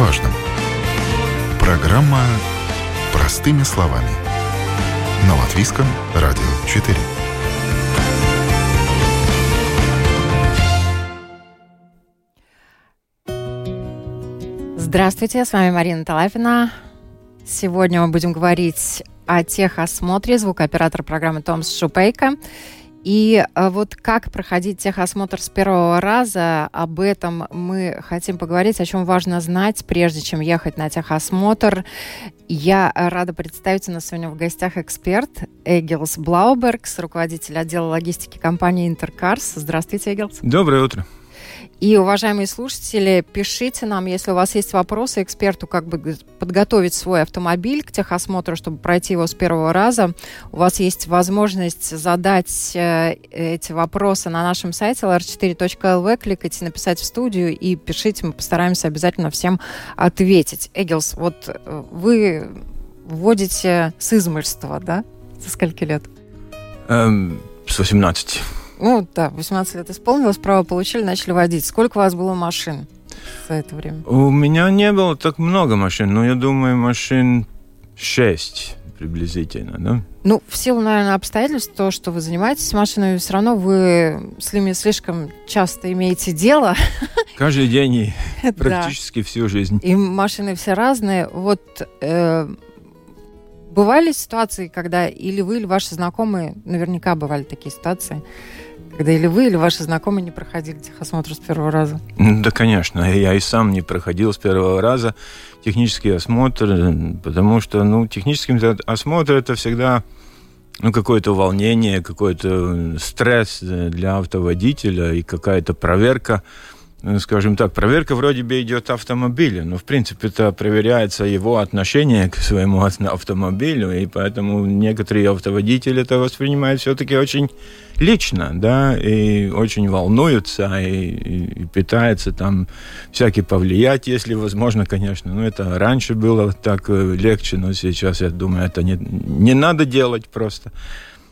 важном. Программа «Простыми словами» на Латвийском радио 4. Здравствуйте, с вами Марина Талапина. Сегодня мы будем говорить о техосмотре звукооператор программы Томс Шупейка. И э, вот как проходить техосмотр с первого раза, об этом мы хотим поговорить, о чем важно знать, прежде чем ехать на техосмотр. Я рада представить, у нас сегодня в гостях эксперт Эгилс Блаубергс, руководитель отдела логистики компании Интеркарс. Здравствуйте, Эгилс. Доброе утро. И, уважаемые слушатели, пишите нам, если у вас есть вопросы эксперту, как бы подготовить свой автомобиль к техосмотру, чтобы пройти его с первого раза. У вас есть возможность задать э, эти вопросы на нашем сайте lr4.lv, кликайте «Написать в студию» и пишите, мы постараемся обязательно всем ответить. Эгилс, вот э, вы вводите с измольства, да? Со скольки лет? Эм, с 18. Ну да, 18 лет исполнилось, право получили, начали водить. Сколько у вас было машин за это время? У меня не было так много машин, но я думаю, машин 6 приблизительно, да? Ну, в силу, наверное, обстоятельств, то, что вы занимаетесь машинами, все равно вы с ними слишком часто имеете дело. Каждый день и практически всю жизнь. И машины все разные. Вот э, бывали ситуации, когда или вы, или ваши знакомые, наверняка бывали такие ситуации, когда или вы, или ваши знакомые не проходили техосмотр с первого раза? Да, конечно. Я и сам не проходил с первого раза технический осмотр, потому что, ну, технический осмотр это всегда ну, какое-то волнение, какой-то стресс для автоводителя и какая-то проверка Э, скажем так, проверка вроде бы идет автомобиля, но в принципе это проверяется его отношение к своему автомобилю, и поэтому некоторые автоводители это воспринимают все-таки очень лично, да, и очень волнуются, и, и, и пытаются там всякие повлиять, если возможно, конечно. Но это раньше было так э, легче, но сейчас, я думаю, это не, не надо делать просто.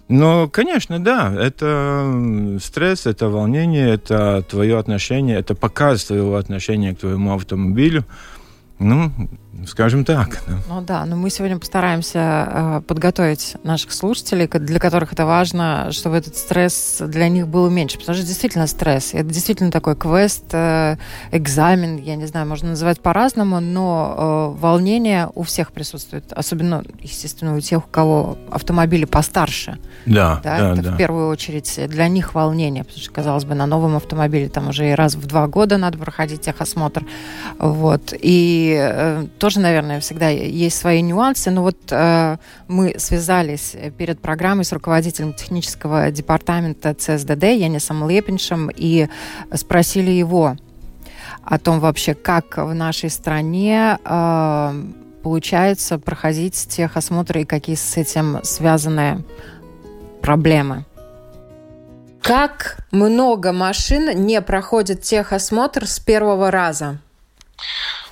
Ну, конечно, да. Это стресс, это волнение, это твое отношение, это показ твоего отношения к твоему автомобилю. Ну, скажем так. Да. Ну да, но мы сегодня постараемся э, подготовить наших слушателей, для которых это важно, чтобы этот стресс для них был меньше. Потому что действительно стресс. Это действительно такой квест, э, экзамен, я не знаю, можно называть по-разному, но э, волнение у всех присутствует. Особенно, естественно, у тех, у кого автомобили постарше. Да, да, да это да. в первую очередь для них волнение. Потому что, казалось бы, на новом автомобиле там уже и раз в два года надо проходить техосмотр. Вот. И э, тоже, наверное, всегда есть свои нюансы, но вот э, мы связались перед программой с руководителем технического департамента ЦСДД Янисом Лепиншем и спросили его о том вообще, как в нашей стране э, получается проходить техосмотры и какие с этим связаны проблемы. Как много машин не проходит техосмотр с первого раза?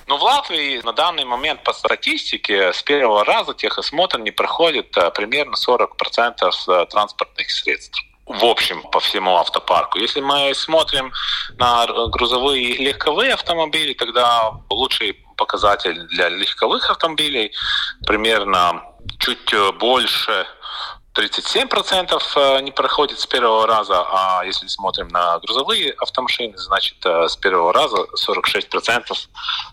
Ну, в Латвии на данный момент по статистике с первого раза техосмотр не проходит а, примерно 40% э, транспортных средств в общем по всему автопарку. Если мы смотрим на грузовые и легковые автомобили, тогда лучший показатель для легковых автомобилей примерно чуть больше 37% э, не проходит с первого раза, а если смотрим на грузовые автомашины, значит э, с первого раза 46%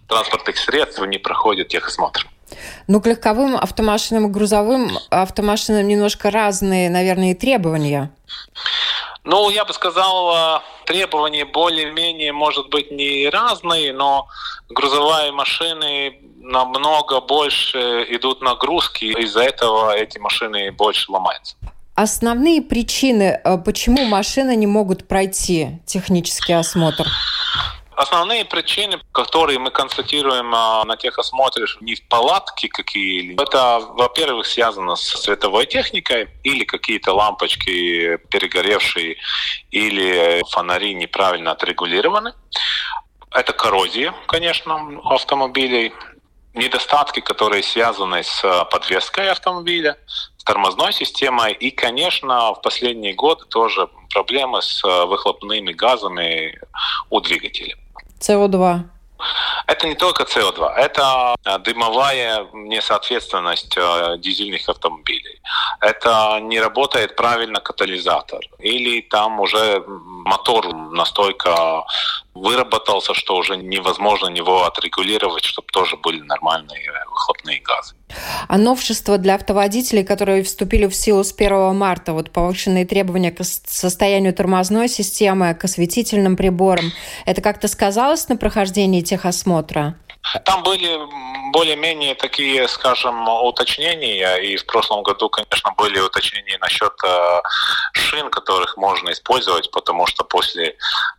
транспортных средств не проходит техосмотр. Ну, к легковым автомашинам и грузовым автомашинам немножко разные, наверное, и требования. Ну, я бы сказал, э, требования более-менее, может быть, не разные, но грузовые машины намного больше идут нагрузки, из-за этого эти машины больше ломаются. Основные причины, э, почему машины не могут пройти технический осмотр? Основные причины, которые мы констатируем а, на техосмотре, не в палатке какие-либо, это, во-первых, связано с световой техникой или какие-то лампочки перегоревшие или фонари неправильно отрегулированы. Это коррозия, конечно, автомобилей, недостатки, которые связаны с подвеской автомобиля, с тормозной системой и, конечно, в последние годы тоже проблемы с выхлопными газами у двигателя. СО2. Это не только СО2, это дымовая несоответственность дизельных автомобилей. Это не работает правильно катализатор. Или там уже мотор настолько выработался, что уже невозможно него отрегулировать, чтобы тоже были нормальные выхлопные газы. А новшества для автоводителей, которые вступили в силу с 1 марта, вот повышенные требования к состоянию тормозной системы, к осветительным приборам, это как-то сказалось на прохождении техосмотра? Там были более-менее такие, скажем, уточнения, и в прошлом году, конечно, были уточнения насчет э, шин, которых можно использовать, потому что после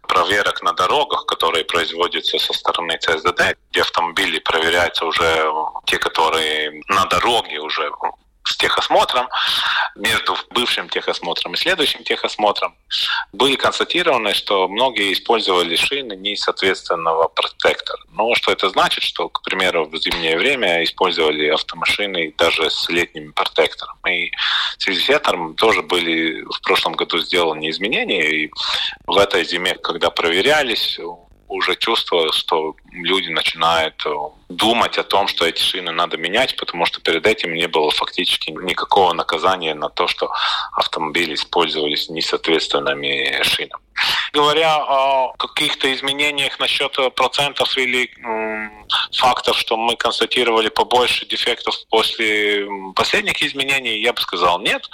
проверок на дорогах, которые производятся со стороны ЦСДД, где автомобили проверяются уже те, которые на дороге уже с техосмотром, между бывшим техосмотром и следующим техосмотром, были констатированы, что многие использовали шины несоответственного протектора. Но что это значит? Что, к примеру, в зимнее время использовали автомашины даже с летним протектором. И с этим тоже были в прошлом году сделаны изменения. И в этой зиме, когда проверялись, уже чувствовал, что люди начинают э, думать о том, что эти шины надо менять, потому что перед этим не было фактически никакого наказания на то, что автомобили использовались несоответственными шинами. Говоря о каких-то изменениях насчет процентов или фактов, что мы констатировали побольше дефектов после последних изменений, я бы сказал нет.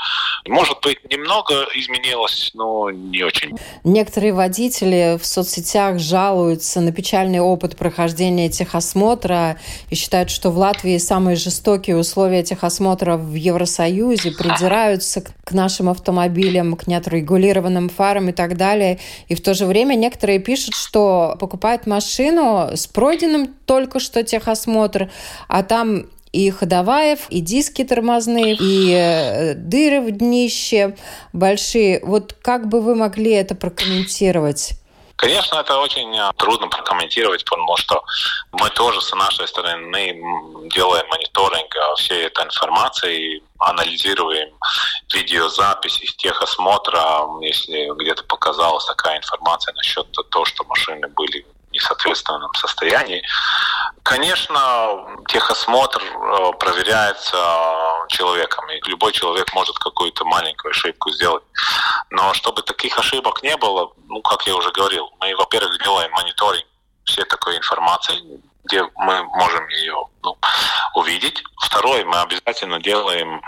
Может быть, немного изменилось, но не очень. Некоторые водители в соцсетях жалуются на печальный опыт прохождения техосмотра и считают, что в Латвии самые жестокие условия техосмотра в Евросоюзе, придираются к нашим автомобилям, к неотрегулированным фарам и так далее. И в то же время некоторые пишут, что покупают машину с пройденным только что техосмотр, а там и ходоваев, и диски тормозные, и э, дыры в днище большие. Вот как бы вы могли это прокомментировать? Конечно, это очень э, трудно прокомментировать, потому что мы тоже с нашей стороны делаем мониторинг э, всей этой информации, анализируем видеозаписи техосмотра, если где-то показалась такая информация насчет того, что машины были несоответственном состоянии. Конечно, техосмотр э, проверяется человеком, и любой человек может какую-то маленькую ошибку сделать. Но чтобы таких ошибок не было, ну, как я уже говорил, мы, во-первых, делаем мониторинг всей такой информации, где мы можем ее ну, увидеть. Второе, мы обязательно делаем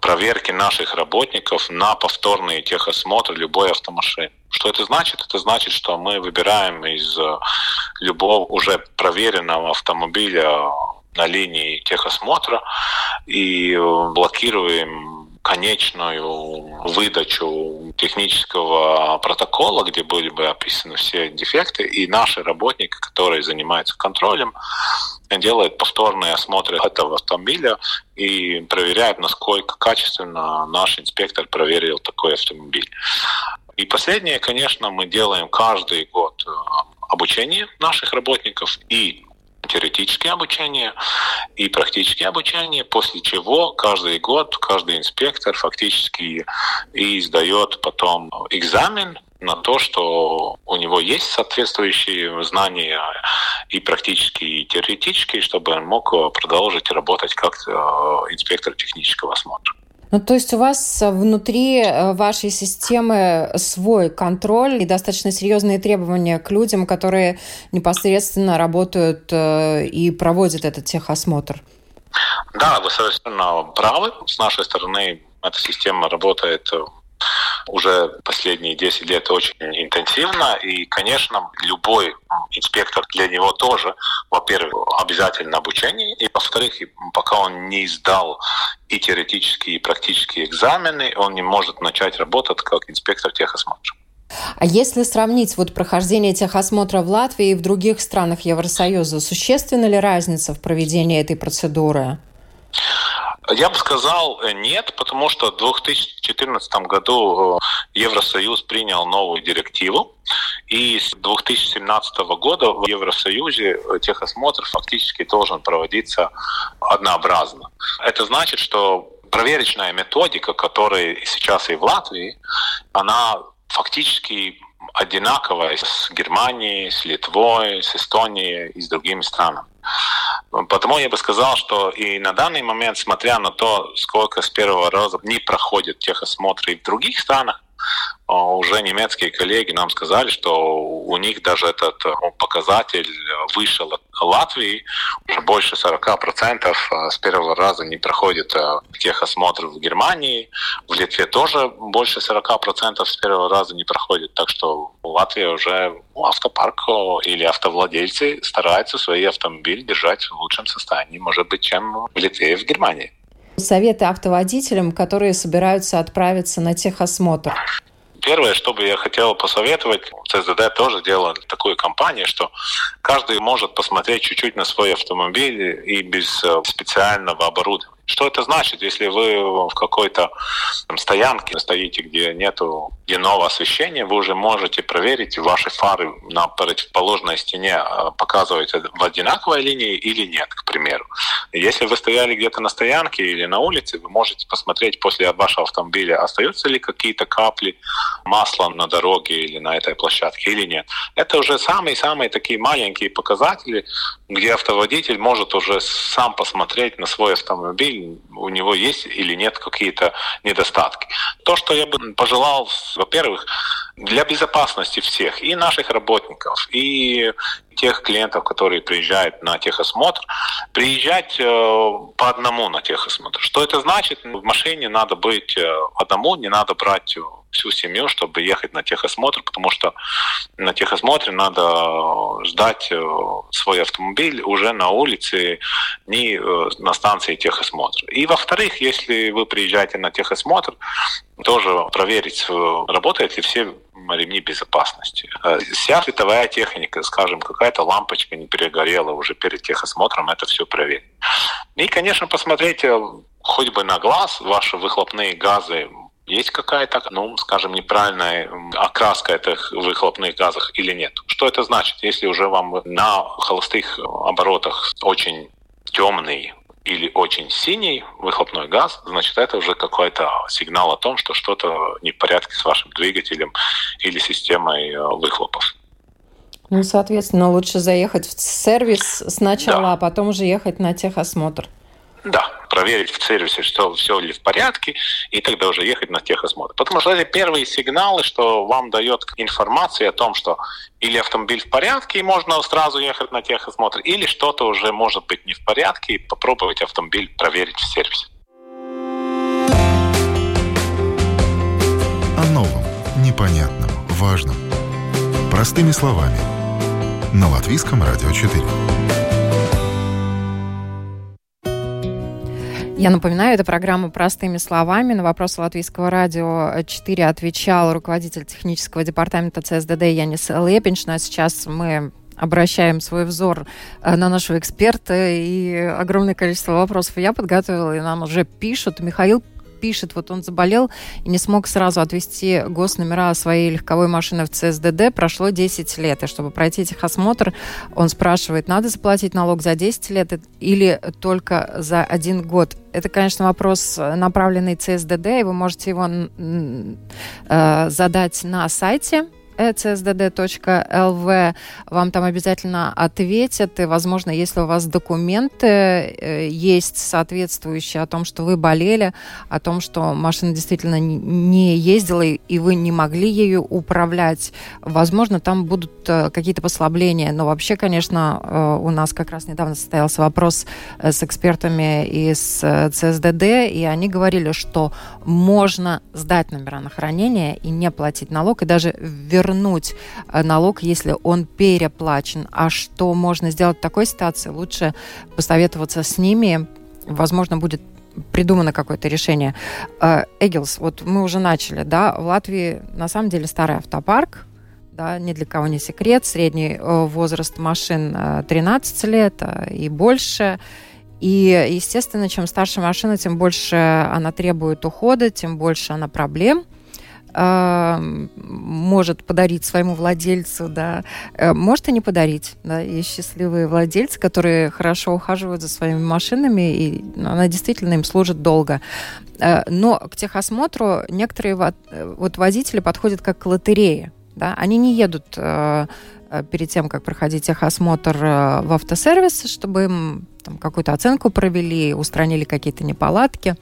проверки наших работников на повторные техосмотры любой автомашины. Что это значит? Это значит, что мы выбираем из э, любого уже проверенного автомобиля на линии техосмотра и блокируем конечную выдачу технического протокола, где были бы описаны все дефекты, и наши работники, которые занимаются контролем, делают повторные осмотры этого автомобиля и проверяют, насколько качественно наш инспектор проверил такой автомобиль. И последнее, конечно, мы делаем каждый год э, обучение наших работников и теоретическое обучение и практическое обучение, после чего каждый год каждый инспектор фактически и сдает потом экзамен на то, что у него есть соответствующие знания и практические, и теоретические, чтобы он мог продолжить работать как э, инспектор технического осмотра. Ну, то есть у вас внутри э, вашей системы свой контроль и достаточно серьезные требования к людям, которые непосредственно работают э, и проводят этот техосмотр. Да, вы совершенно правы. С нашей стороны эта система работает э, уже последние 10 лет очень интенсивно. И, конечно, любой инспектор для него тоже, во-первых, обязательно обучение, и, во-вторых, пока он не сдал и теоретические, и практические экзамены, он не может начать работать как инспектор техосмотра. А если сравнить вот прохождение техосмотра в Латвии и в других странах Евросоюза, существенна ли разница в проведении этой процедуры? Я бы сказал э, нет, потому что в 2014 году э, Евросоюз принял новую директиву, и с 2017 года в Евросоюзе э, техосмотр фактически должен проводиться однообразно. Это значит, что проверочная методика, которая сейчас и в Латвии, она фактически одинаковая с Германией, с Литвой, с Эстонией и с другими странами. Потому я бы сказал, что и на данный момент, смотря на то, сколько с первого раза не проходят техосмотры в других странах, уже немецкие коллеги нам сказали, что у них даже этот э, показатель выше Латвии, уже больше 40% э, с первого раза не проходит э, техосмотр в Германии, в Литве тоже больше 40% с первого раза не проходит, так что Латвия уже автопарк или автовладельцы стараются свои автомобили держать в лучшем состоянии, может быть, чем в Литве и в Германии. Советы автоводителям, которые собираются отправиться на техосмотр. Первое, что бы я хотел посоветовать, ЦСДД тоже делал такую кампанию, что каждый может посмотреть чуть-чуть на свой автомобиль и без э, специального оборудования. Что это значит, если вы в какой-то стоянке стоите, где нету дневного освещения, вы уже можете проверить, ваши фары на противоположной стене а, показывают в одинаковой линии или нет, к примеру. Если вы стояли где-то на стоянке или на улице, вы можете посмотреть после вашего автомобиля, остаются ли какие-то капли масла на дороге или на этой площадке или нет. Это уже самые-самые такие маленькие показатели, где автоводитель может уже сам посмотреть на свой автомобиль, у него есть или нет какие-то недостатки. То, что я бы пожелал, во-первых, для безопасности всех, и наших работников, и тех клиентов, которые приезжают на техосмотр, приезжать э, по одному на техосмотр. Что это значит? В машине надо быть э, одному, не надо брать всю семью, чтобы ехать на техосмотр, потому что на техосмотре надо ждать э, свой автомобиль уже на улице, не на станции техосмотра. И во-вторых, если вы приезжаете на техосмотр, тоже проверить, работает ли все ремни безопасности. Э, вся световая техника, скажем, какая-то лампочка не перегорела уже перед техосмотром, это все проверить. И, конечно, посмотреть хоть бы на глаз ваши выхлопные газы есть какая-то, ну, скажем, неправильная окраска этих выхлопных газов или нет. Что это значит? Если уже вам на холостых оборотах очень темный или очень синий выхлопной газ, значит, это уже какой-то сигнал о том, что что-то не в порядке с вашим двигателем или системой э, выхлопов. Ну, соответственно, лучше заехать в сервис сначала, да. а потом уже ехать на техосмотр. Да, проверить в сервисе, что все ли в порядке, и тогда уже ехать на техосмотр. Потому что это первые сигналы, что вам дает информацию о том, что или автомобиль в порядке, и можно сразу ехать на техосмотр, или что-то уже может быть не в порядке, и попробовать автомобиль проверить в сервисе. О новом, непонятном, важном. Простыми словами. На Латвийском радио 4. Я напоминаю, это программа «Простыми словами». На вопросы Латвийского радио 4 отвечал руководитель технического департамента ЦСДД Янис Лепинч. Ну а сейчас мы обращаем свой взор э, на нашего эксперта, и огромное количество вопросов я подготовила, и нам уже пишут. Михаил пишет, вот он заболел и не смог сразу отвести госномера своей легковой машины в ЦСДД. Прошло 10 лет. И чтобы пройти техосмотр, он спрашивает, надо заплатить налог за 10 лет или только за один год. Это, конечно, вопрос, направленный ЦСДД, и вы можете его э, задать на сайте ecsdd.lv. Вам там обязательно ответят. И, возможно, если у вас документы э, есть соответствующие о том, что вы болели, о том, что машина действительно не ездила, и вы не могли ею управлять, возможно, там будут э, какие-то послабления. Но вообще, конечно, э, у нас как раз недавно состоялся вопрос с экспертами из ЦСДД, и они говорили, что можно сдать номера на хранение и не платить налог, и даже вернуть вернуть э, налог, если он переплачен. А что можно сделать в такой ситуации? Лучше посоветоваться с ними. Возможно, будет придумано какое-то решение. Э, Эгилс, вот мы уже начали, да, в Латвии на самом деле старый автопарк, да, ни для кого не секрет, средний э, возраст машин 13 лет и больше. И, естественно, чем старше машина, тем больше она требует ухода, тем больше она проблем – может подарить своему владельцу, да, э, может и не подарить, да, есть счастливые владельцы, которые хорошо ухаживают за своими машинами, и она действительно им служит долго. Э, но к техосмотру некоторые вот водители подходят как к лотерее, да, они не едут э, э, перед тем, как проходить техосмотр э, в автосервис, чтобы им какую-то оценку провели, устранили какие-то неполадки.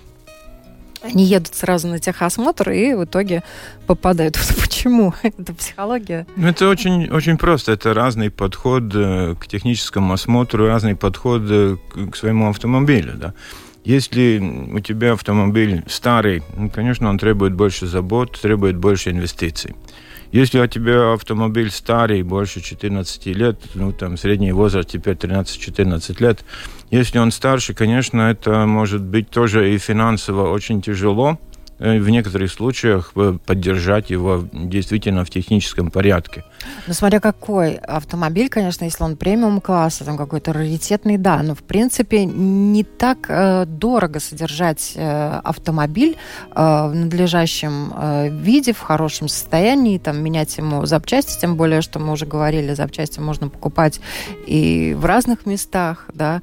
Они едут сразу на техосмотр и в итоге попадают. Почему? Это психология? Ну, это очень, очень просто. Это разный подход к техническому осмотру, разный подход к своему автомобилю. Да? Если у тебя автомобиль старый, ну, конечно, он требует больше забот, требует больше инвестиций. Если у тебя автомобиль старый, больше 14 лет, ну, там, средний возраст теперь 13-14 лет, если он старше, конечно, это может быть тоже и финансово очень тяжело, в некоторых случаях э, поддержать его действительно в техническом порядке. Ну, смотря какой автомобиль, конечно, если он премиум класса, там какой-то раритетный, да, но в принципе не так э, дорого содержать э, автомобиль э, в надлежащем э, виде, в хорошем состоянии, там менять ему запчасти, тем более, что мы уже говорили, запчасти можно покупать и в разных местах, да.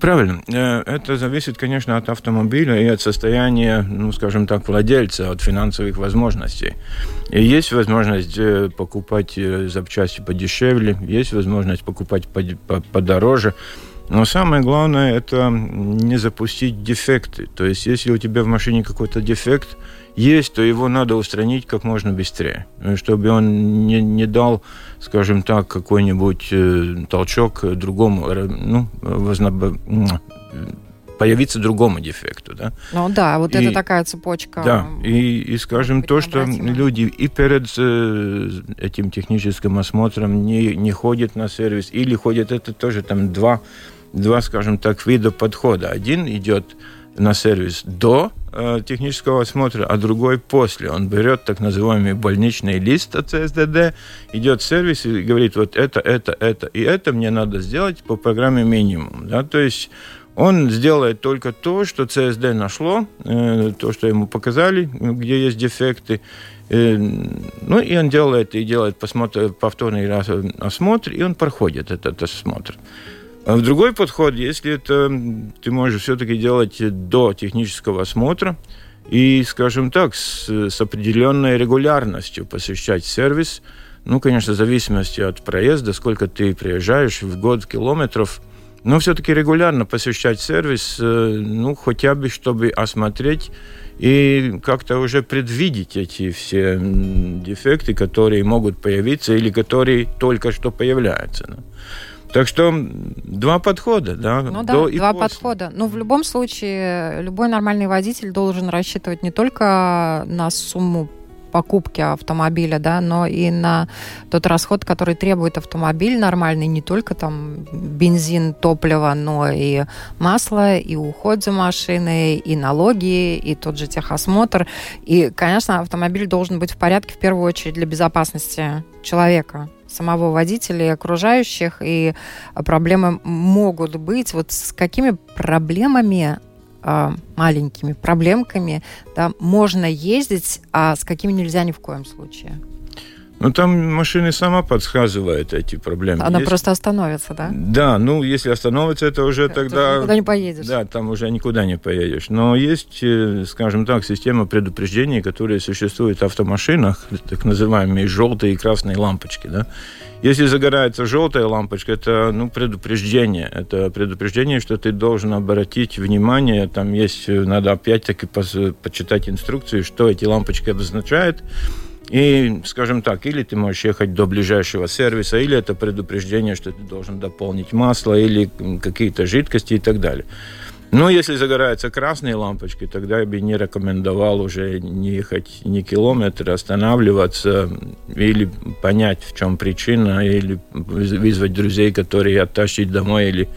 Правильно. Э, это зависит, конечно, от автомобиля и от состояния, ну, скажем так, владельца, от финансовых возможностей. И есть возможность э, покупать э, запчасти подешевле, есть возможность покупать подороже. Но самое главное – это не запустить дефекты. То есть, если у тебя в машине какой-то дефект есть, то его надо устранить как можно быстрее, чтобы он не, не дал, скажем так, какой-нибудь э, толчок другому, ну, возноб... появиться другому дефекту, да. Ну да, вот и, это такая цепочка. Да, и, и скажем, то, что люди и перед э, этим техническим осмотром не, не ходят на сервис, или ходят, это тоже там два, два, скажем так, вида подхода. Один идет на сервис до э, технического осмотра, а другой после. Он берет так называемый больничный лист от ЦСДД, идет в сервис и говорит, вот это, это, это и это мне надо сделать по программе минимум. Да? То есть он сделает только то, что ЦСД нашло, э, то, что ему показали, где есть дефекты. Э, ну, и он делает, и делает посмотр, повторный раз осмотр, и он проходит этот осмотр. А в другой подход, если это ты можешь все-таки делать до технического осмотра и, скажем так, с, с определенной регулярностью посещать сервис, ну, конечно, в зависимости от проезда, сколько ты приезжаешь в год километров, но все-таки регулярно посещать сервис, э, ну, хотя бы, чтобы осмотреть и как-то уже предвидеть эти все дефекты, которые могут появиться или которые только что появляются. Так что два подхода, да. Ну да, до два подхода. Но в любом случае любой нормальный водитель должен рассчитывать не только на сумму покупки автомобиля, да, но и на тот расход, который требует автомобиль нормальный, не только там бензин, топливо, но и масло, и уход за машиной, и налоги, и тот же техосмотр. И, конечно, автомобиль должен быть в порядке в первую очередь для безопасности человека самого водителя и окружающих, и проблемы могут быть. Вот с какими проблемами а, маленькими проблемками да, можно ездить, а с какими нельзя ни в коем случае? Ну, там машины сама подсказывает эти проблемы. Она есть... просто остановится, да? Да, ну, если остановится, это уже Ты тогда... никуда не поедешь. Да, там уже никуда не поедешь. Но есть, э, скажем так, система предупреждений, которые существуют в автомашинах, так называемые желтые и красные лампочки, да? Если загорается желтая лампочка, это ну, предупреждение. Это предупреждение, что ты должен обратить внимание. Там есть, надо опять-таки почитать инструкцию, что эти лампочки обозначают и, скажем так, или ты можешь ехать до ближайшего сервиса, или это предупреждение, что ты должен дополнить масло или какие-то жидкости и так далее. Но если загораются красные лампочки, тогда я бы не рекомендовал уже не ехать ни километр, останавливаться или понять, в чем причина, или вызвать друзей, которые оттащить домой, или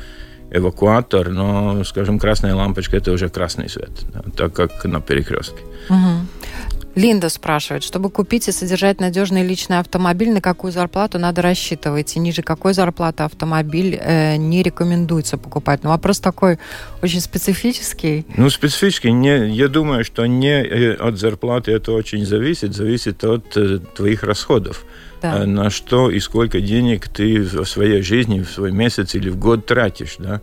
эвакуатор, но, скажем, красная лампочка – это уже красный свет, да, так как на перекрестке. Угу. Линда спрашивает, чтобы купить и содержать надежный личный автомобиль, на какую зарплату надо рассчитывать? И ниже какой зарплаты автомобиль э, не рекомендуется покупать? Ну, вопрос такой очень специфический. Ну, специфический. Не, я думаю, что не э, от зарплаты это очень зависит. Зависит от э, твоих расходов. Да. Э, на что и сколько денег ты в своей жизни, в свой месяц или в год тратишь, да?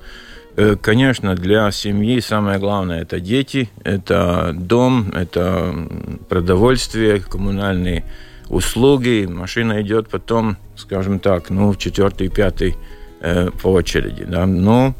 Э, конечно, для семьи самое главное – это дети, это дом, это продовольствие, коммунальные услуги, машина идет потом, скажем так, ну, в четвертый, пятый э, по очереди. Да? Но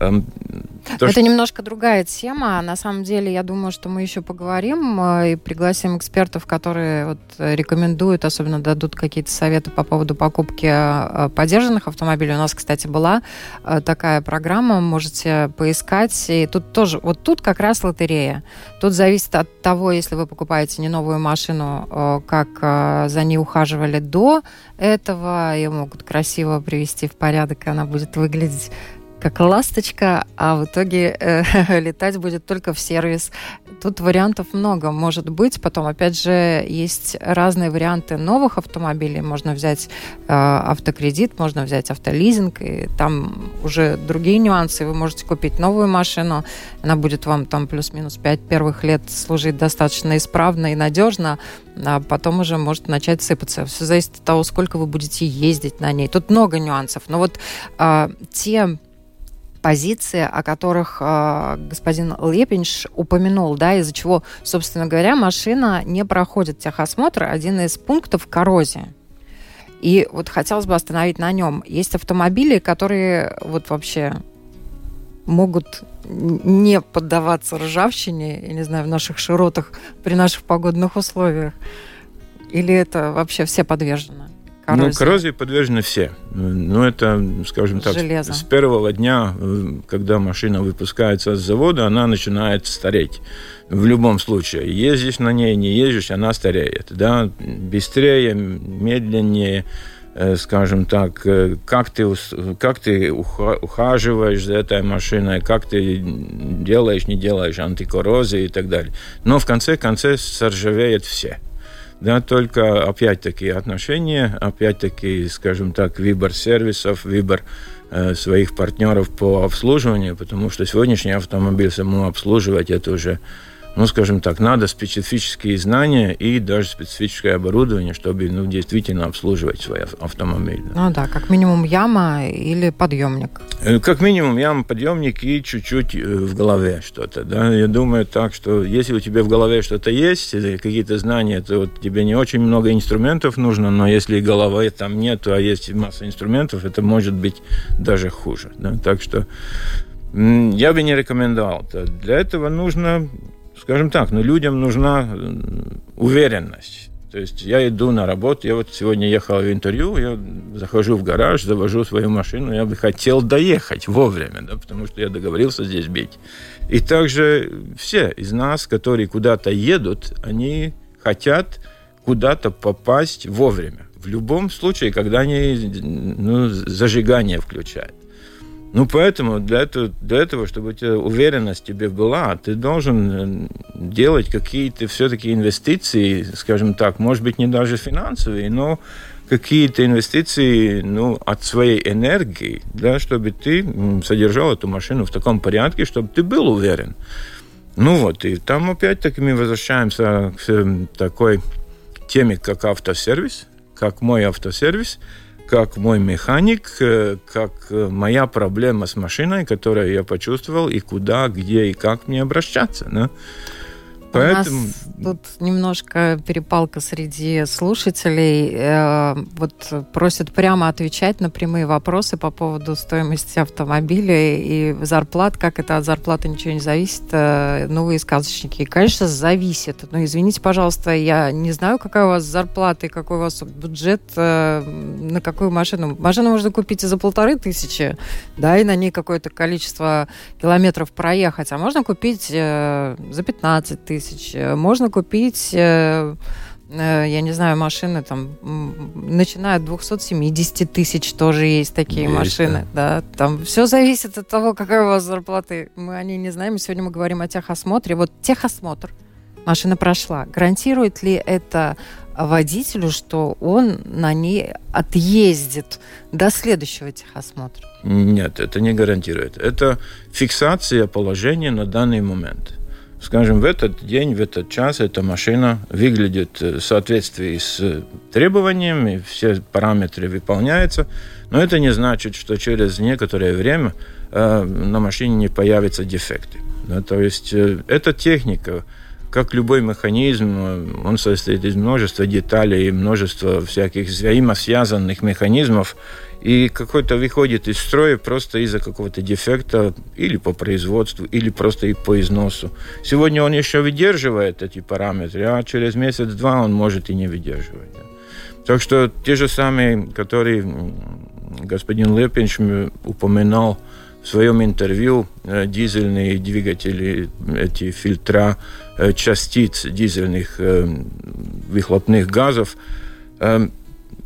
то, Это что... немножко другая тема. На самом деле, я думаю, что мы еще поговорим э, и пригласим экспертов, которые вот рекомендуют, особенно дадут какие-то советы по поводу покупки э, подержанных автомобилей. У нас, кстати, была э, такая программа, можете поискать. И тут тоже, вот тут как раз лотерея. Тут зависит от того, если вы покупаете не новую машину, как за ней ухаживали до этого, ее могут красиво привести в порядок, и она будет выглядеть как ласточка, а в итоге э, летать будет только в сервис. Тут вариантов много может быть. Потом, опять же, есть разные варианты новых автомобилей. Можно взять э, автокредит, можно взять автолизинг, и там уже другие нюансы. Вы можете купить новую машину, она будет вам там плюс-минус 5 первых лет служить достаточно исправно и надежно, а потом уже может начать сыпаться. Все зависит от того, сколько вы будете ездить на ней. Тут много нюансов. Но вот э, те позиции, о которых э, господин Лепинш упомянул, да, из-за чего, собственно говоря, машина не проходит техосмотр, один из пунктов коррозия. И вот хотелось бы остановить на нем. Есть автомобили, которые вот вообще могут не поддаваться ржавчине, я не знаю, в наших широтах при наших погодных условиях. Или это вообще все подвержены? Коррозии? Ну, коррозии подвержены все. Ну, это, скажем так, Железо. с первого дня, э, когда машина выпускается с завода, она начинает стареть. В любом случае. Ездишь на ней, не ездишь, она стареет. Да? Быстрее, медленнее, э, скажем так, э, как ты, как ты ухаживаешь за этой машиной, как ты делаешь, не делаешь антикоррозии и так далее. Но в конце концов соржавеют все. Да, только опять-таки отношения, опять-таки, скажем так, выбор сервисов, выбор э, своих партнеров по обслуживанию, потому что сегодняшний автомобиль самому обслуживать это уже ну, скажем так, надо специфические знания и даже специфическое оборудование, чтобы ну, действительно обслуживать свой автомобиль. Ну да, как минимум яма или подъемник. Э, как минимум яма, подъемник и чуть-чуть э, в голове что-то. Да? Я думаю так, что если у тебя в голове что-то есть, или какие-то знания, то вот тебе не очень много инструментов нужно, но если головы там нет, а есть масса инструментов, это может быть даже хуже. Да? Так что я бы не рекомендовал. Для этого нужно скажем так, но людям нужна уверенность. То есть я иду на работу, я вот сегодня ехал в интервью, я захожу в гараж, завожу свою машину, я бы хотел доехать вовремя, да, потому что я договорился здесь бить. И также все из нас, которые куда-то едут, они хотят куда-то попасть вовремя. В любом случае, когда они ну, зажигание включают. Ну, поэтому для этого, для этого, чтобы у тебя уверенность тебе была, ты должен э, делать какие-то все-таки инвестиции, скажем так, может быть, не даже финансовые, но какие-то инвестиции ну, от своей энергии, да, чтобы ты содержал эту машину в таком порядке, чтобы ты был уверен. Ну вот, и там опять-таки мы возвращаемся к э, такой теме, как автосервис, как мой автосервис – как мой механик, э, как э, моя проблема с машиной, которую я почувствовал, и куда, где и как мне обращаться. Да? Поэтому... У нас тут немножко перепалка среди слушателей. Э, вот просят прямо отвечать на прямые вопросы по поводу стоимости автомобиля и зарплат. Как это от зарплаты ничего не зависит? Э, новые сказочники. И, конечно, зависит. Но извините, пожалуйста, я не знаю, какая у вас зарплата и какой у вас бюджет э, на какую машину. Машину можно купить и за полторы тысячи, да, и на ней какое-то количество километров проехать. А можно купить за 15 тысяч тысяч. Э, можно купить э, э, я не знаю, машины там, начиная от 270 тысяч тоже есть такие есть, машины, да. да. Там все зависит от того, какая у вас зарплата. Мы о ней не знаем. Сегодня мы говорим о техосмотре. Вот техосмотр. Машина прошла. Гарантирует ли это водителю, что он на ней отъездит до следующего техосмотра? Нет, это не гарантирует. Это фиксация положения на данный момент скажем, в этот день, в этот час эта машина выглядит в соответствии с требованиями, все параметры выполняются, но это не значит, что через некоторое время э, на машине не появятся дефекты. Да, то есть э, эта техника как любой механизм, он состоит из множества деталей, множества всяких взаимосвязанных механизмов, и какой-то выходит из строя просто из-за какого-то дефекта или по производству, или просто и по износу. Сегодня он еще выдерживает эти параметры, а через месяц-два он может и не выдерживать. Так что те же самые, которые господин Лепинч упоминал в своем интервью, э, дизельные двигатели, эти фильтра э, частиц дизельных э, выхлопных газов,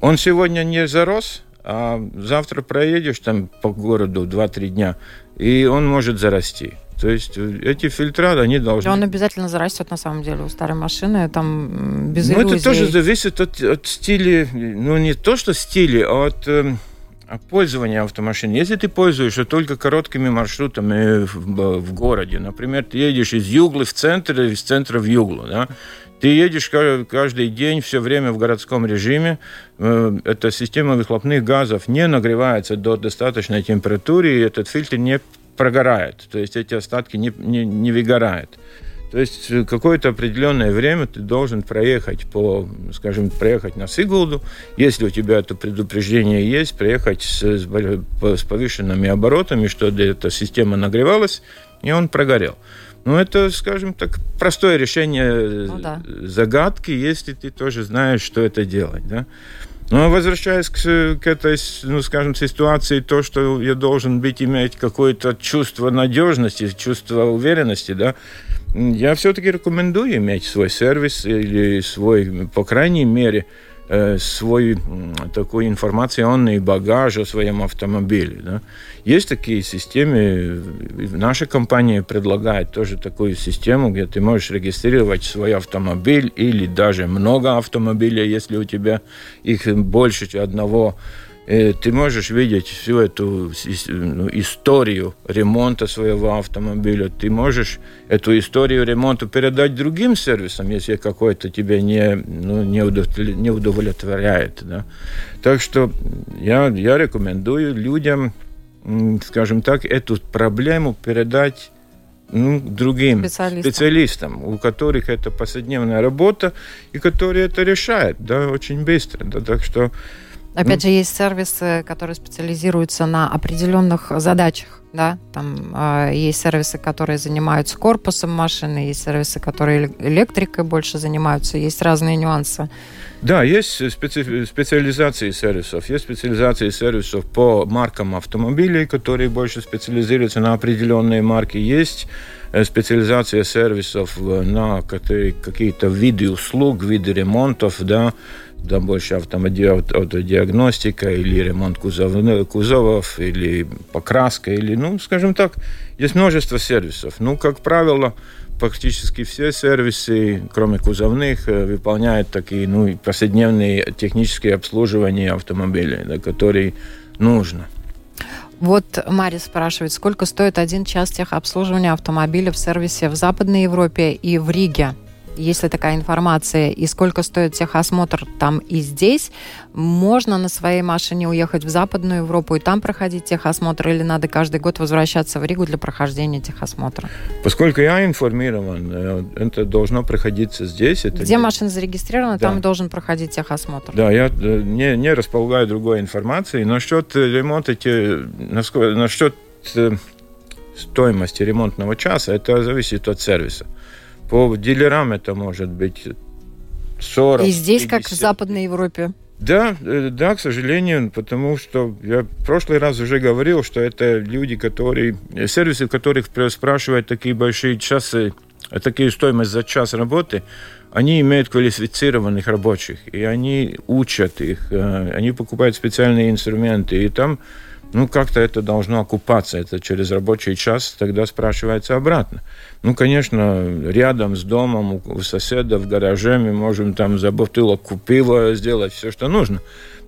он сегодня не зарос, а завтра проедешь там по городу 2-3 дня, и он может зарасти. То есть э, эти фильтра, они должны... Он обязательно зарастет, на самом деле, у старой машины, там без Ну, это тоже зависит от, от стиля, ну, не то, что стиля, а от, э, от пользования автомашиной. Если ты пользуешься только короткими маршрутами в, в городе, например, ты едешь из Юглы в центр, из центра в Юглу, да, ты едешь каждый день все время в городском режиме. Э, эта система выхлопных газов не нагревается до достаточной температуры, и этот фильтр не прогорает. То есть эти остатки не, не, не выгорают. То есть э, какое-то определенное время ты должен проехать по, скажем, проехать на Сигулду, если у тебя это предупреждение есть, проехать с, с повышенными оборотами, что эта система нагревалась, и он прогорел. Ну, это, скажем так, простое решение ну, да. загадки, если ты тоже знаешь, что это делать, да. Но возвращаясь к, к этой, ну, скажем, ситуации, то, что я должен быть, иметь какое-то чувство надежности, чувство уверенности, да, я все-таки рекомендую иметь свой сервис или свой, по крайней мере, свой такой информационный багаж о своем автомобиле. Да. Есть такие системы, наша компания предлагает тоже такую систему, где ты можешь регистрировать свой автомобиль или даже много автомобилей, если у тебя их больше одного Э, ты можешь видеть всю эту ну, историю ремонта своего автомобиля, ты можешь эту историю ремонта передать другим сервисам, если какой-то тебя не, ну, не, удовлетворяет. Да? Так что я, я рекомендую людям, скажем так, эту проблему передать ну, другим специалистам. специалистам, у которых это повседневная работа и которые это решают, да, очень быстро. Да, так что Опять же, есть сервисы, которые специализируются на определенных задачах. Да? Там э, есть сервисы, которые занимаются корпусом машины, есть сервисы, которые электрикой больше занимаются, есть разные нюансы. Да, есть специ... специализации сервисов. Есть специализации сервисов по маркам автомобилей, которые больше специализируются на определенные марки. Есть э, специализация сервисов на какие-то виды услуг, виды ремонтов, да, там больше автодиагностика или ремонт кузов, ну, кузовов, или покраска, или, ну, скажем так, есть множество сервисов. Ну, как правило, практически все сервисы, кроме кузовных, э, выполняют такие, ну, повседневные технические обслуживания автомобилей, да, которые нужно. Вот Мария спрашивает, сколько стоит один час техобслуживания автомобиля в сервисе в Западной Европе и в Риге? Если такая информация, и сколько стоит техосмотр там и здесь, можно на своей машине уехать в Западную Европу и там проходить техосмотр, или надо каждый год возвращаться в Ригу для прохождения техосмотра? Поскольку я информирован, э, это должно проходиться здесь. Это Где машина зарегистрирована, да. там должен проходить техосмотр. Да, я э, не, не располагаю другой информацией. Насчет ремонта, насчет э, стоимости ремонтного часа, это зависит от сервиса. По дилерам это может быть 40. И здесь, 50. как в Западной Европе. Да, э, да, к сожалению, потому что я в прошлый раз уже говорил, что это люди, которые, сервисы, в которых спрашивают такие большие часы, э, такие стоимость за час работы, они имеют квалифицированных рабочих, и они учат их, э, они покупают специальные инструменты, и там ну, как-то это должно окупаться, это через рабочий час тогда спрашивается обратно. Ну, конечно, рядом с домом, у соседа в гараже мы можем там за бутылок пива сделать все, что нужно.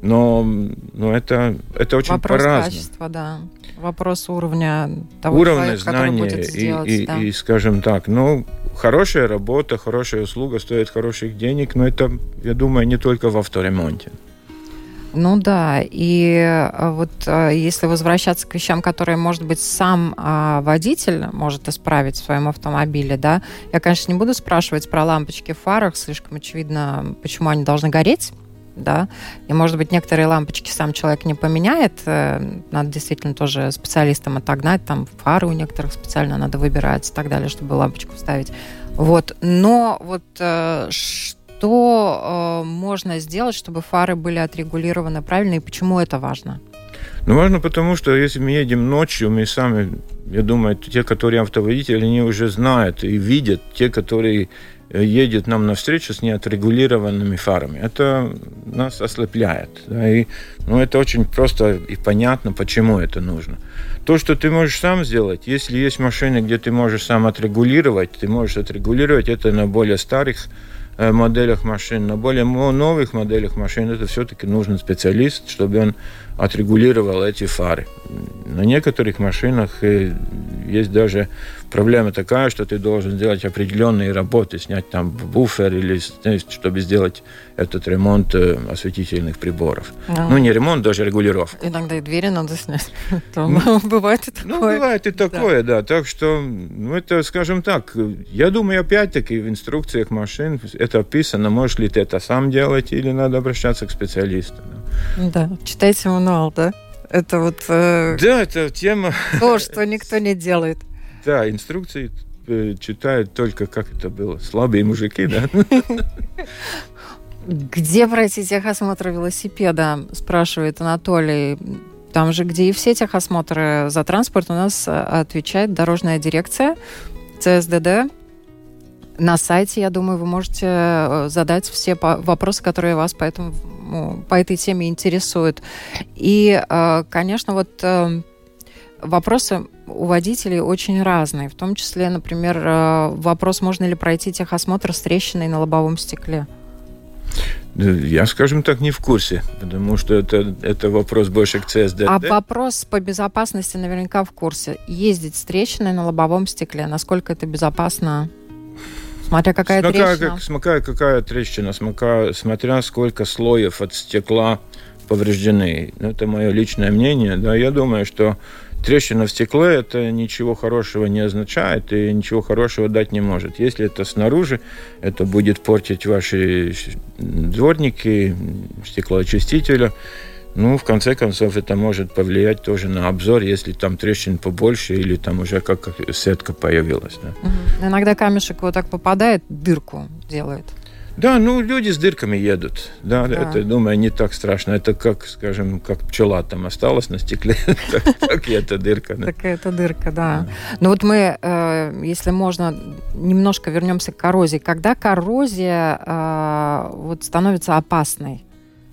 Но, но это, это очень Вопрос по-разному. качества, да. Вопрос уровня того Уровня человека, знания будет сделать, и, да. и, и, скажем так, ну, хорошая работа, хорошая услуга стоит хороших денег, но это, я думаю, не только в авторемонте. Ну да, и э, вот э, если возвращаться к вещам, которые, может быть, сам а, водитель может исправить в своем автомобиле, да, я, конечно, не буду спрашивать про лампочки в фарах, слишком очевидно, почему они должны гореть, да, и, может быть, некоторые лампочки сам человек не поменяет, э, надо действительно тоже специалистам отогнать, там фары у некоторых специально надо выбирать и так далее, чтобы лампочку вставить. Вот, но вот что э, можно сделать, чтобы фары были отрегулированы правильно, и почему это важно? Ну, важно потому, что если мы едем ночью, мы сами, я думаю, те, которые автоводители, они уже знают и видят, те, которые э, едет нам навстречу с неотрегулированными фарами. Это нас ослепляет. Да, и, ну, это очень просто и понятно, почему это нужно. То, что ты можешь сам сделать, если есть машины, где ты можешь сам отрегулировать, ты можешь отрегулировать это на более старых моделях машин. На более новых моделях машин это все-таки нужен специалист, чтобы он отрегулировал эти фары. На некоторых машинах э, есть даже проблема такая, что ты должен сделать определенные работы, снять там буфер или чтобы сделать этот ремонт э, осветительных приборов. А. Ну, не ремонт, даже регулировку. Иногда и двери надо снять. Ну, бывает и такое. Ну, бывает и такое, да. да. Так что, ну, это, скажем так, я думаю, опять-таки в инструкциях машин это описано, можешь ли ты это сам делать или надо обращаться к специалисту. Да, читайте мануал, да? Это вот... Э, да, это тема... То, что никто не делает. Да, инструкции э, читают только, как это было, слабые мужики, да? Где пройти техосмотр велосипеда, спрашивает Анатолий. Там же, где и все техосмотры за транспорт, у нас э, отвечает дорожная дирекция ЦСДД. На сайте, я думаю, вы можете э, задать все вопросы, которые вас по, этому, по этой теме интересуют. И, э, конечно, вот вопросы у водителей очень разные. В том числе, например, вопрос, можно ли пройти техосмотр с трещиной на лобовом стекле. Я, скажем так, не в курсе, потому что это, это вопрос больше к ЦСД. А вопрос по безопасности наверняка в курсе. Ездить с трещиной на лобовом стекле, насколько это безопасно? Смотря какая смотря, трещина. Как, смотря какая трещина, смотря, смотря сколько слоев от стекла повреждены. Это мое личное мнение. Да, я думаю, что трещина в стекле это ничего хорошего не означает и ничего хорошего дать не может. Если это снаружи, это будет портить ваши дворники, стеклоочистителя. Ну, в конце концов, это может повлиять тоже на обзор, если там трещин побольше или там уже как сетка появилась. Да. Угу. Иногда камешек вот так попадает, дырку делает. Да, ну люди с дырками едут. Да, да. это, думаю, не так страшно. Это как, скажем, как пчела там осталась на стекле, так и эта дырка. Такая это дырка, да. Ну вот мы, э, если можно, немножко вернемся к коррозии. Когда коррозия э, вот становится опасной?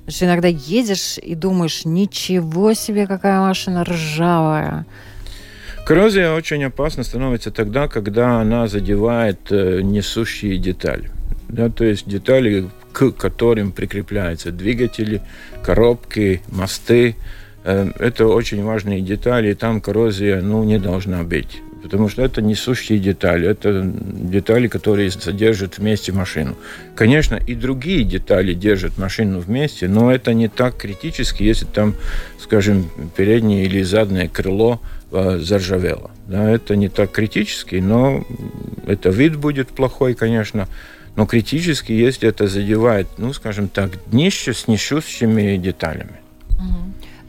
Что иногда едешь и думаешь, ничего себе, какая машина ржавая. Коррозия очень опасна становится тогда, когда она задевает э, несущие детали да, то есть детали, к которым прикрепляются двигатели, коробки, мосты. Э, это очень важные детали, и там коррозия ну, не должна быть. Потому что это несущие детали, это детали, которые содержат вместе машину. Конечно, и другие детали держат машину вместе, но это не так критически, если там, скажем, переднее или заднее крыло э, заржавело. Да, это не так критически, но это вид будет плохой, конечно. Но критически, если это задевает, ну, скажем так, днище с несущими деталями.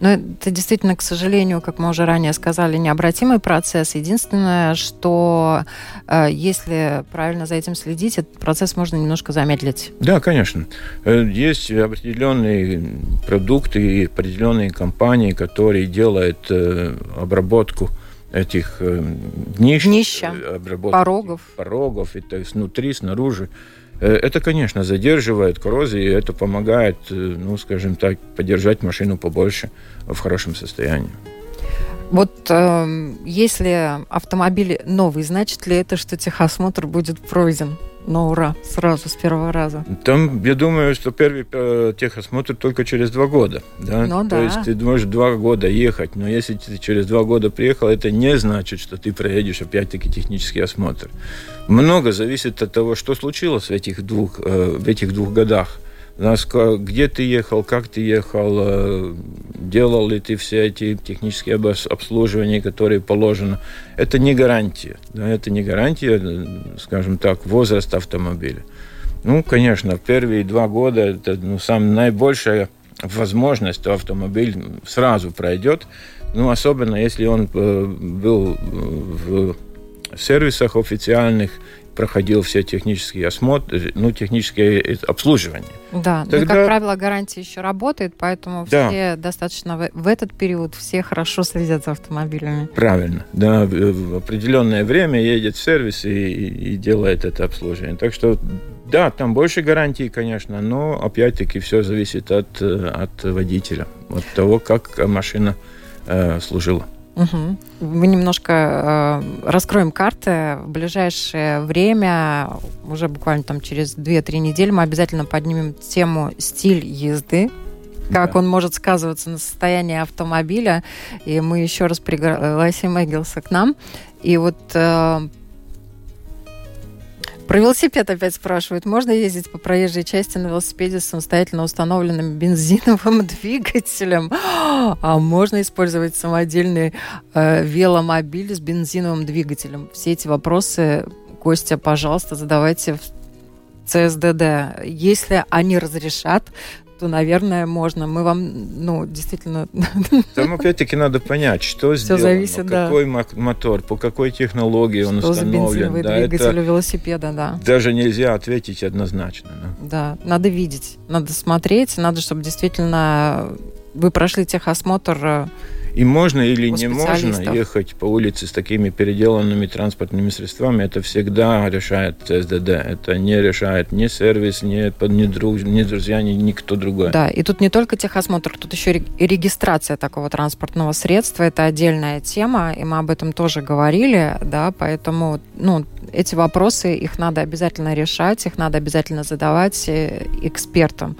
Но это действительно, к сожалению, как мы уже ранее сказали, необратимый процесс. Единственное, что э, если правильно за этим следить, этот процесс можно немножко замедлить. Да, конечно. Э, есть определенные продукты и определенные компании, которые делают э, обработку этих днищ, Днища, порогов. порогов, и, то есть внутри, снаружи. Э, это, конечно, задерживает коррозию, и это помогает, э, ну, скажем так, поддержать машину побольше в хорошем состоянии. Вот э, если автомобиль новый, значит ли это, что техосмотр будет пройден? На ура, сразу с первого раза. Там, я думаю, что первый э, техосмотр только через два года. Да? Ну, То да. есть ты можешь два года ехать, но если ты через два года приехал, это не значит, что ты проедешь опять-таки технический осмотр. Много зависит от того, что случилось в этих двух, э, в этих двух годах. Где ты ехал, как ты ехал, э, делал ли ты все эти технические обслуживания, которые положено. Это не гарантия. Да, это не гарантия, скажем так, возраст автомобиля. Ну, конечно, первые два года это ну, самая наибольшая возможность, что автомобиль сразу пройдет. Ну, особенно если он э, был в сервисах официальных, проходил все технические осмотры, ну, техническое обслуживание. Да, Тогда... ну, как правило, гарантия еще работает, поэтому да. все достаточно в, этот период все хорошо следят за автомобилями. Правильно, да, в определенное время едет в сервис и, и делает это обслуживание. Так что, да, там больше гарантий, конечно, но опять-таки все зависит от, от водителя, от того, как машина э, служила. Угу. Мы немножко э, раскроем карты. В ближайшее время, уже буквально там через 2-3 недели, мы обязательно поднимем тему стиль езды как да. он может сказываться на состоянии автомобиля. И мы еще раз пригласим Эгилса к нам. И вот э, про велосипед опять спрашивают. Можно ездить по проезжей части на велосипеде с самостоятельно установленным бензиновым двигателем? А можно использовать самодельный э, веломобиль с бензиновым двигателем? Все эти вопросы, Костя, пожалуйста, задавайте в ЦСДД. Если они разрешат, то, наверное, можно. Мы вам, ну, действительно... Там опять-таки надо понять, что Все сделано, зависит, какой да. мотор, по какой технологии что он установлен. За да, двигатель это велосипеда, да. Даже нельзя ответить однозначно. Да. да, надо видеть, надо смотреть, надо, чтобы действительно вы прошли техосмотр э, и можно или не можно ехать по улице с такими переделанными транспортными средствами, это всегда решает СДД. Это не решает ни сервис, ни, ни, друг, ни друзья, ни никто другой. Да, и тут не только техосмотр, тут еще и регистрация такого транспортного средства. Это отдельная тема, и мы об этом тоже говорили, да, поэтому, ну, эти вопросы, их надо обязательно решать, их надо обязательно задавать э, экспертам.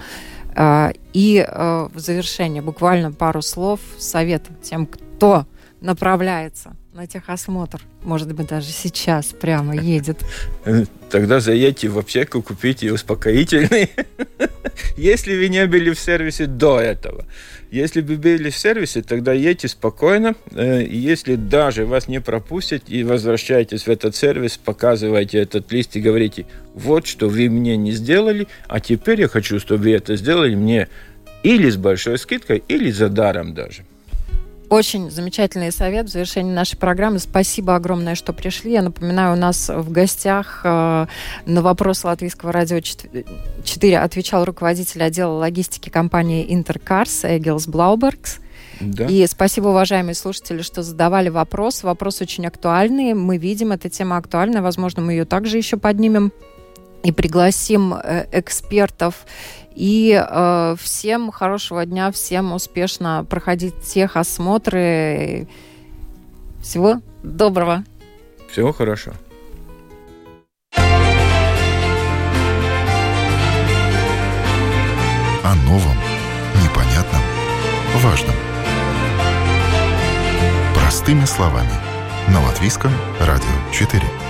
А, и э, в завершение буквально пару слов совета тем, кто направляется на техосмотр. Может быть, даже сейчас прямо едет. Тогда заедьте в аптеку, купите успокоительный. Если вы не были в сервисе до этого. Если бы были в сервисе, тогда едьте спокойно. Э, если даже вас не пропустят и возвращаетесь в этот сервис, показывайте этот лист и говорите, вот что вы мне не сделали, а теперь я хочу, чтобы вы это сделали мне или с большой скидкой, или за даром даже. Очень замечательный совет в завершении нашей программы. Спасибо огромное, что пришли. Я напоминаю, у нас в гостях э, на вопрос Латвийского радио 4 отвечал руководитель отдела логистики компании Интеркарс Эгилс Блаубергс. Да. И спасибо, уважаемые слушатели, что задавали вопрос. Вопрос очень актуальный. Мы видим, эта тема актуальна. Возможно, мы ее также еще поднимем и пригласим э, экспертов и э, всем хорошего дня, всем успешно проходить техосмотры. Всего доброго. Всего хорошо. О новом, непонятном, важном. Простыми словами. На Латвийском радио 4.